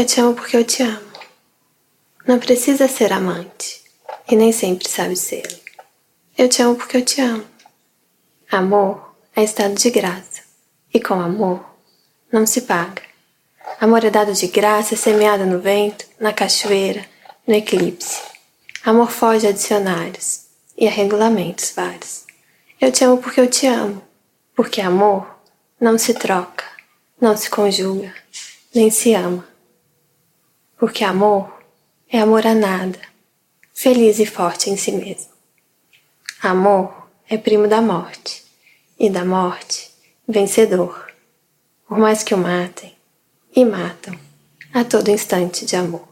Eu te amo porque eu te amo. Não precisa ser amante, e nem sempre sabe ser. Eu te amo porque eu te amo. Amor é estado de graça, e com amor não se paga. Amor é dado de graça, semeado no vento, na cachoeira, no eclipse. Amor foge a dicionários e a regulamentos vários. Eu te amo porque eu te amo, porque amor não se troca, não se conjuga, nem se ama. Porque amor é amor a nada, feliz e forte em si mesmo. Amor é primo da morte, e da morte, vencedor, por mais que o matem, e matam a todo instante de amor.